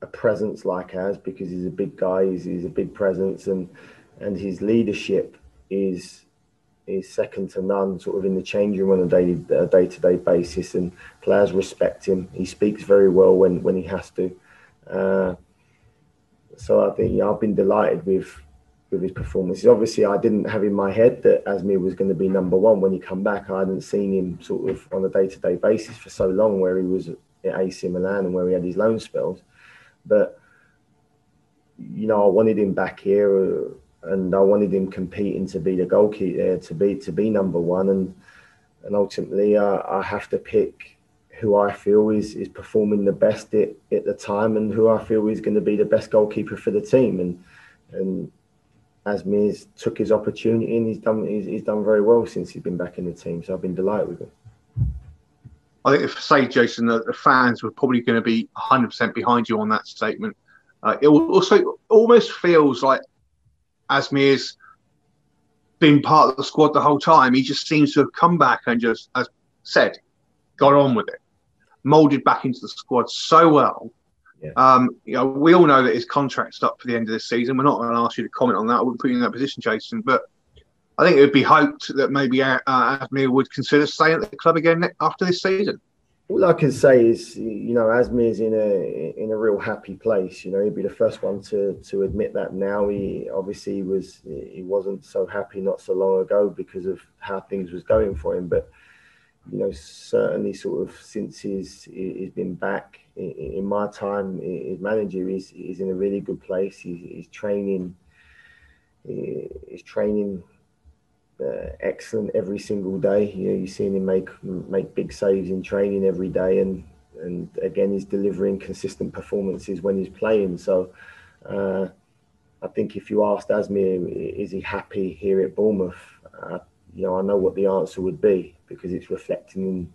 a presence like as because he's a big guy, he's, he's a big presence, and and his leadership is is second to none, sort of in the changing room on a daily day to day basis, and players respect him. He speaks very well when when he has to. Uh, so I think yeah, I've been delighted with with his performances. Obviously, I didn't have in my head that Asmir was going to be number one when he come back. I hadn't seen him sort of on a day to day basis for so long, where he was at AC Milan and where he had his loan spells. But you know, I wanted him back here, uh, and I wanted him competing to be the goalkeeper, uh, to be to be number one, and and ultimately, uh, I have to pick who I feel is is performing the best at, at the time, and who I feel is going to be the best goalkeeper for the team, and and. Asmir's took his opportunity and he's done he's, he's done very well since he's been back in the team. So I've been delighted with him. I think if say Jason that the fans were probably going to be 100% behind you on that statement. Uh, it also almost feels like Asmir's been part of the squad the whole time. He just seems to have come back and just, as said, got on with it, molded back into the squad so well. Yeah. Um, you know, we all know that his contract's up for the end of this season. We're not going to ask you to comment on that. I wouldn't put you in that position, Jason. But I think it would be hoped that maybe uh, Asmir would consider staying at the club again after this season. All I can say is, you know, Asmir's in a in a real happy place. You know, he'd be the first one to to admit that. Now he obviously was he wasn't so happy not so long ago because of how things was going for him. But you know, certainly sort of since he's he's been back in, my time, his manager is is in a really good place. He's, he's training. He's training uh, excellent every single day. You know, you're seeing him make make big saves in training every day, and and again, he's delivering consistent performances when he's playing. So, uh, I think if you asked Asmir, is he happy here at Bournemouth? Uh, you know, I know what the answer would be because it's reflecting in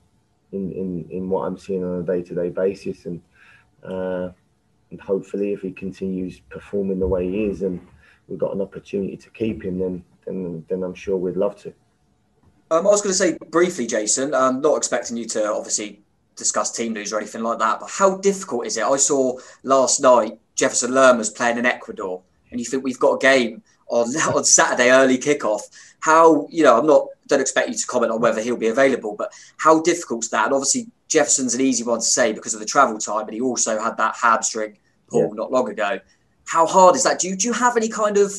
in in, in what I'm seeing on a day to day basis, and Uh, and hopefully, if he continues performing the way he is, and we've got an opportunity to keep him, then then, then I'm sure we'd love to. Um, I was going to say briefly, Jason. I'm not expecting you to obviously discuss team news or anything like that, but how difficult is it? I saw last night Jefferson Lerma's playing in Ecuador, and you think we've got a game on on Saturday early kickoff. How you know? I'm not don't expect you to comment on whether he'll be available, but how difficult is that? And obviously Jefferson's an easy one to say because of the travel time, but he also had that hamstring pull yeah. not long ago. How hard is that? Do you do you have any kind of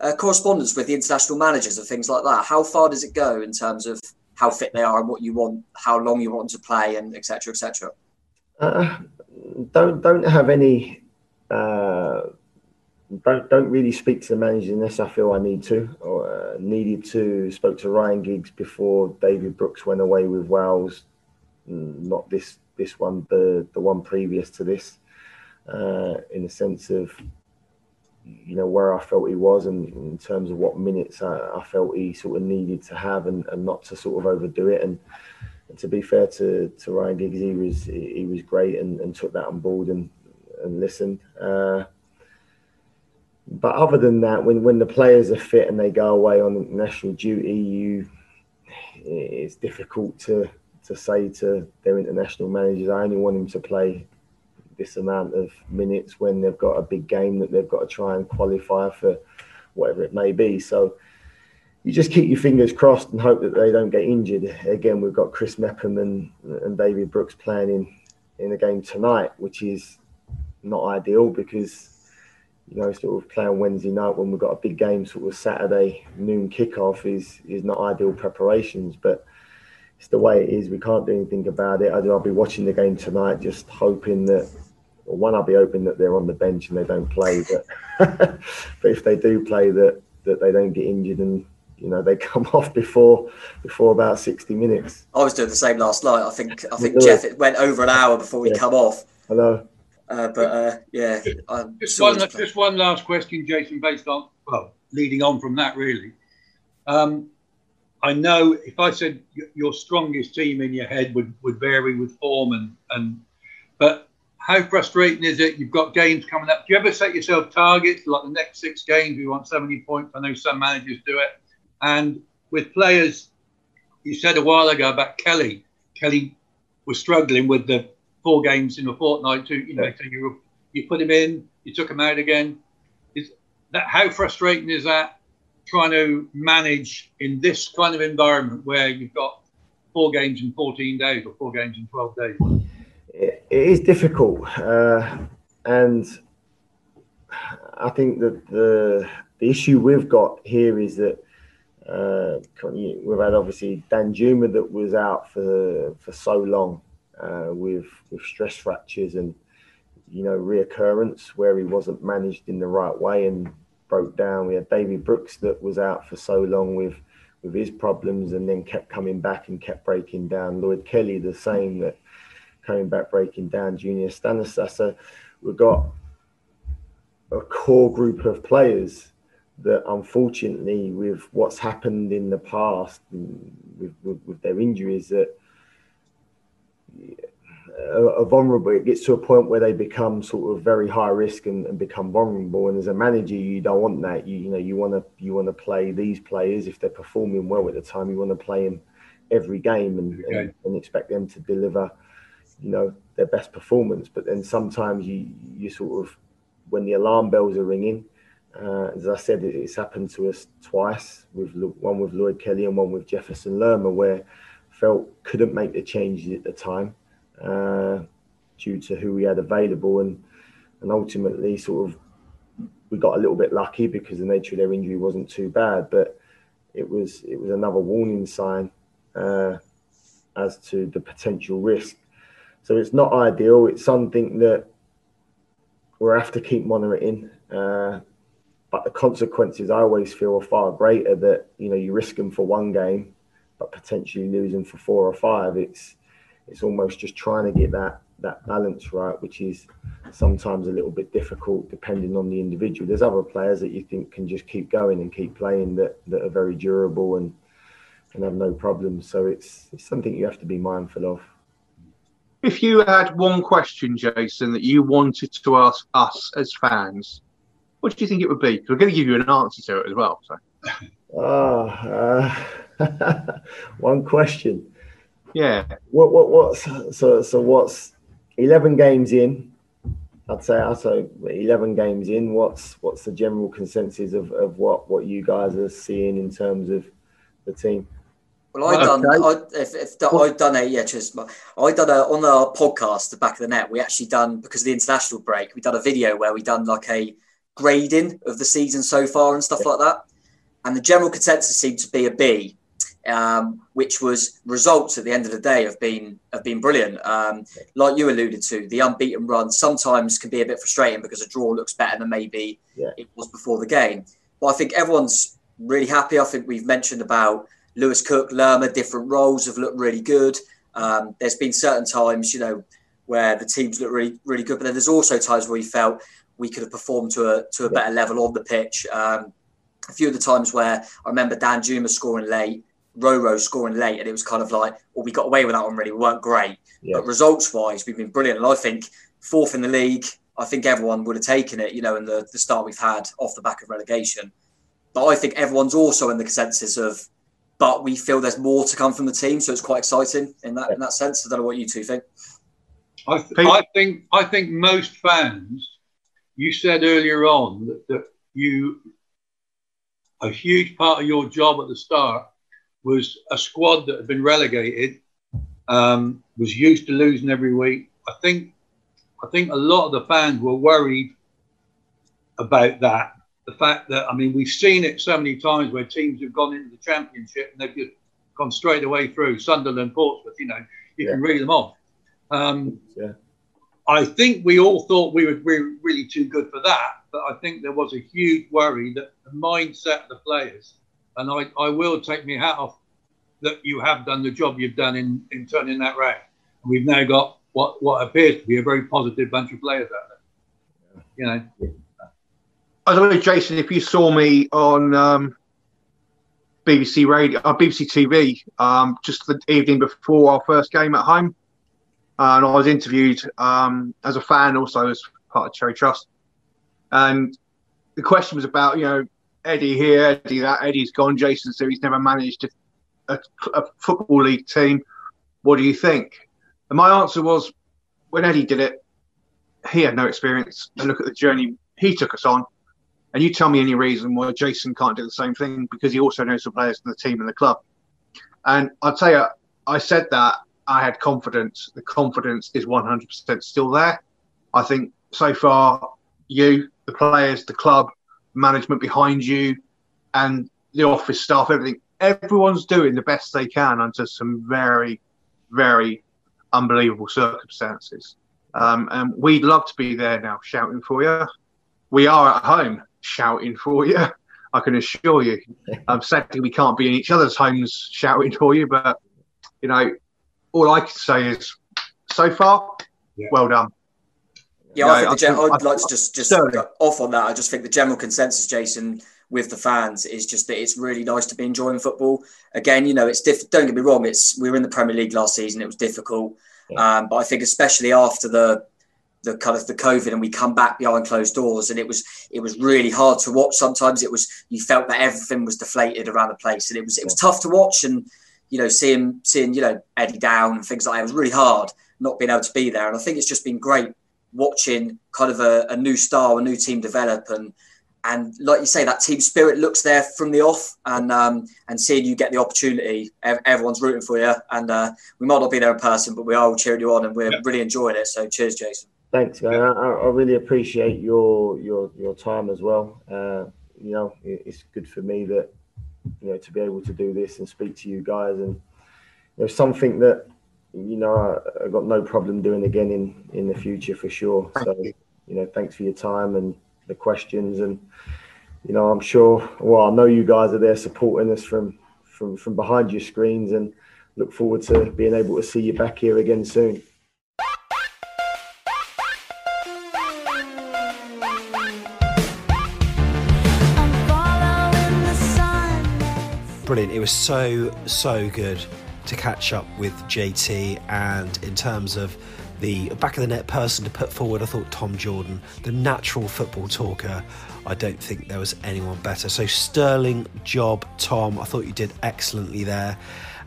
uh, correspondence with the international managers and things like that? How far does it go in terms of how fit they are and what you want, how long you want to play, and etc. etc. Uh, don't don't have any. Uh, don't don't really speak to the manager unless I feel I need to or uh, needed to. Spoke to Ryan Giggs before David Brooks went away with Wales. Mm, not this this one, the the one previous to this, uh, in the sense of you know where I felt he was and in terms of what minutes I, I felt he sort of needed to have and, and not to sort of overdo it. And, and, to be fair to, to Ryan Giggs he was he was great and, and took that on board and and listened. Uh, but other than that when when the players are fit and they go away on national duty you it's difficult to to say to their international managers I only want him to play this amount of minutes when they've got a big game that they've got to try and qualify for whatever it may be. So you just keep your fingers crossed and hope that they don't get injured. Again, we've got Chris Mepham and, and David Brooks playing in, in the game tonight, which is not ideal because you know, sort of playing Wednesday night when we've got a big game, sort of Saturday noon kickoff is is not ideal preparations. But it's the way it is. We can't do anything about it. I'll be watching the game tonight, just hoping that well, one, I'll be hoping that they're on the bench and they don't play, but but if they do play, that that they don't get injured and you know they come off before before about sixty minutes. I was doing the same last night. I think I think Jeff it went over an hour before we yeah. come off. Hello. Uh, but uh, yeah, just one just one last question, Jason, based on well, leading on from that really. Um, I know if I said your strongest team in your head would, would vary with form and, and but how frustrating is it? You've got games coming up. Do you ever set yourself targets like the next six games? We want 70 points. I know some managers do it. And with players, you said a while ago about Kelly. Kelly was struggling with the four games in a fortnight. Too, you know, so you you put him in, you took him out again. Is that how frustrating is that? Trying to manage in this kind of environment where you've got four games in 14 days or four games in 12 days it, is difficult, uh, and I think that the the issue we've got here is that uh, we've had obviously Danjuma that was out for for so long uh, with with stress fractures and you know reoccurrence where he wasn't managed in the right way and broke down. We had David Brooks that was out for so long with with his problems and then kept coming back and kept breaking down. Lloyd Kelly the same that coming back, breaking down Junior Stanislas. So we've got a core group of players that unfortunately with what's happened in the past with, with, with their injuries that uh, are, vulnerable it gets to a point where they become sort of very high risk and, and, become vulnerable and as a manager you don't want that you, you know you want to you want to play these players if they're performing well at the time you want to play them every game and, okay. and, and expect them to deliver you know their best performance. But then sometimes you you sort of when the alarm bells are ringing. Uh, as I said, it's happened to us twice with one with Lloyd Kelly and one with Jefferson Lerma, where felt couldn't make the changes at the time uh, due to who we had available, and and ultimately sort of we got a little bit lucky because the nature of their injury wasn't too bad, but it was it was another warning sign uh, as to the potential risk so it's not ideal. It's something that we'll have to keep monitoring. Uh, but the consequences I always feel are far greater that, you know, you risk them for one game, but potentially losing for four or five. It's it's almost just trying to get that that balance right, which is sometimes a little bit difficult depending on the individual. There's other players that you think can just keep going and keep playing that, that are very durable and and have no problems. So it's it's something you have to be mindful of. If you had one question, Jason, that you wanted to ask us as fans, what do you think it would be? Because We're going to give you an answer to it as well. So. Oh, uh, one question. Yeah. What what what's so so what's eleven games in? I'd say I'd say eleven games in. What's what's the general consensus of, of what what you guys are seeing in terms of the team? Well, I done. I, if, if I done a yeah, just I done a on our podcast, the back of the net. We actually done because of the international break. We done a video where we done like a grading of the season so far and stuff yeah. like that. And the general consensus seemed to be a B, um, which was results at the end of the day have been have been brilliant. Um, like you alluded to, the unbeaten run sometimes can be a bit frustrating because a draw looks better than maybe yeah. it was before the game. But I think everyone's really happy. I think we've mentioned about Lewis Cook, Lerma, different roles have looked really good. Um, there's been certain times, you know, where the teams look really, really good, but then there's also times where we felt we could have performed to a to a better level on the pitch. Um, a few of the times where I remember Danjuma scoring late, Roro scoring late, and it was kind of like, well, we got away with that one really. We weren't great. Yeah. But results wise, we've been brilliant. And I think fourth in the league, I think everyone would have taken it, you know, in the, the start we've had off the back of relegation. But I think everyone's also in the consensus of, but we feel there's more to come from the team. So it's quite exciting in that in that sense. I don't know what you two think. I, th- I think I think most fans, you said earlier on that, that you a huge part of your job at the start was a squad that had been relegated, um, was used to losing every week. I think, I think a lot of the fans were worried about that. The fact that I mean, we've seen it so many times where teams have gone into the championship and they've just gone straight away through Sunderland, Portsmouth. You know, you yeah. can read them off. Um, yeah. I think we all thought we were, we were really too good for that, but I think there was a huge worry that the mindset of the players, and I, I will take my hat off that you have done the job you've done in, in turning that round. And we've now got what, what appears to be a very positive bunch of players out there. You know. I don't know, Jason, if you saw me on um, BBC Radio, uh, BBC TV, um, just the evening before our first game at home, and I was interviewed um, as a fan, also as part of Cherry Trust. And the question was about, you know, Eddie here, Eddie that, Eddie's gone, Jason, so he's never managed a, a, a football league team. What do you think? And my answer was, when Eddie did it, he had no experience. And look at the journey he took us on. And you tell me any reason why Jason can't do the same thing because he also knows the players in the team and the club. And I'll tell you, I said that I had confidence. The confidence is 100% still there. I think so far, you, the players, the club, management behind you, and the office staff, everything, everyone's doing the best they can under some very, very unbelievable circumstances. Um, and we'd love to be there now shouting for you. We are at home shouting for you. I can assure you. Um, sadly, we can't be in each other's homes shouting for you, but you know, all I can say is, so far, yeah. well done. Yeah, I think the gen- I'd like to just just off on that. I just think the general consensus, Jason, with the fans is just that it's really nice to be enjoying football again. You know, it's diff- don't get me wrong. It's we were in the Premier League last season. It was difficult, yeah. um, but I think especially after the the kind of the COVID and we come back behind closed doors and it was it was really hard to watch. Sometimes it was you felt that everything was deflated around the place and it was it was tough to watch and you know, seeing seeing you know Eddie down and things like that. It was really hard not being able to be there, and I think it's just been great watching kind of a, a new star, a new team develop, and and like you say, that team spirit looks there from the off, and um, and seeing you get the opportunity, everyone's rooting for you, and uh, we might not be there in person, but we are cheering you on, and we're yeah. really enjoying it. So cheers, Jason. Thanks, man. I, I, really appreciate your your your time as well. Uh, you know, it's good for me that you know, to be able to do this and speak to you guys, and you know, something that you know I, have got no problem doing again in in the future for sure. So, you. you know, thanks for your time and the questions, and you know, I'm sure. Well, I know you guys are there supporting us from from from behind your screens, and look forward to being able to see you back here again soon. Brilliant. It was so, so good to catch up with JT, and in terms of the back of the net person to put forward, I thought Tom Jordan, the natural football talker. I don't think there was anyone better. So, sterling job, Tom. I thought you did excellently there.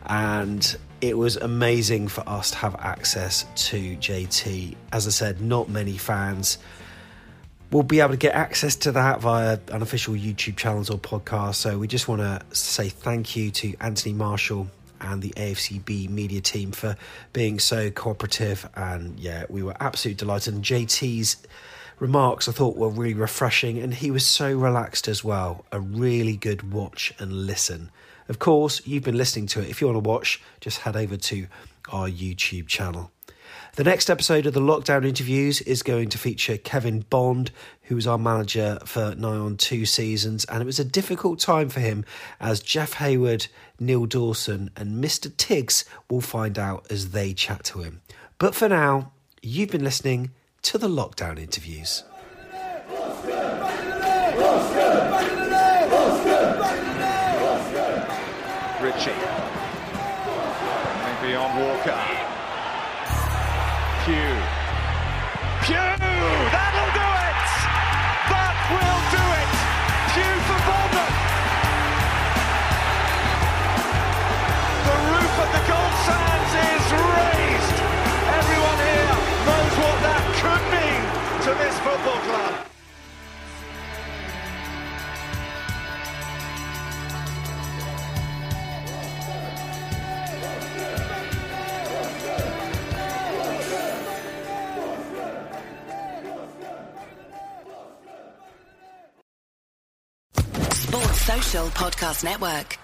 And it was amazing for us to have access to JT. As I said, not many fans will be able to get access to that via unofficial YouTube channels or podcasts. So we just want to say thank you to Anthony Marshall and the AFCB media team for being so cooperative. And yeah, we were absolutely delighted. And JT's remarks I thought were really refreshing, and he was so relaxed as well. A really good watch and listen. Of course, you've been listening to it. If you want to watch, just head over to our YouTube channel. The next episode of the lockdown interviews is going to feature Kevin Bond, who was our manager for nigh on two seasons, and it was a difficult time for him as Jeff Hayward, Neil Dawson, and Mr. Tiggs will find out as they chat to him. But for now, you've been listening to the lockdown interviews. Ritchie. Maybe on Walker. Football club. Sports Social Podcast Network.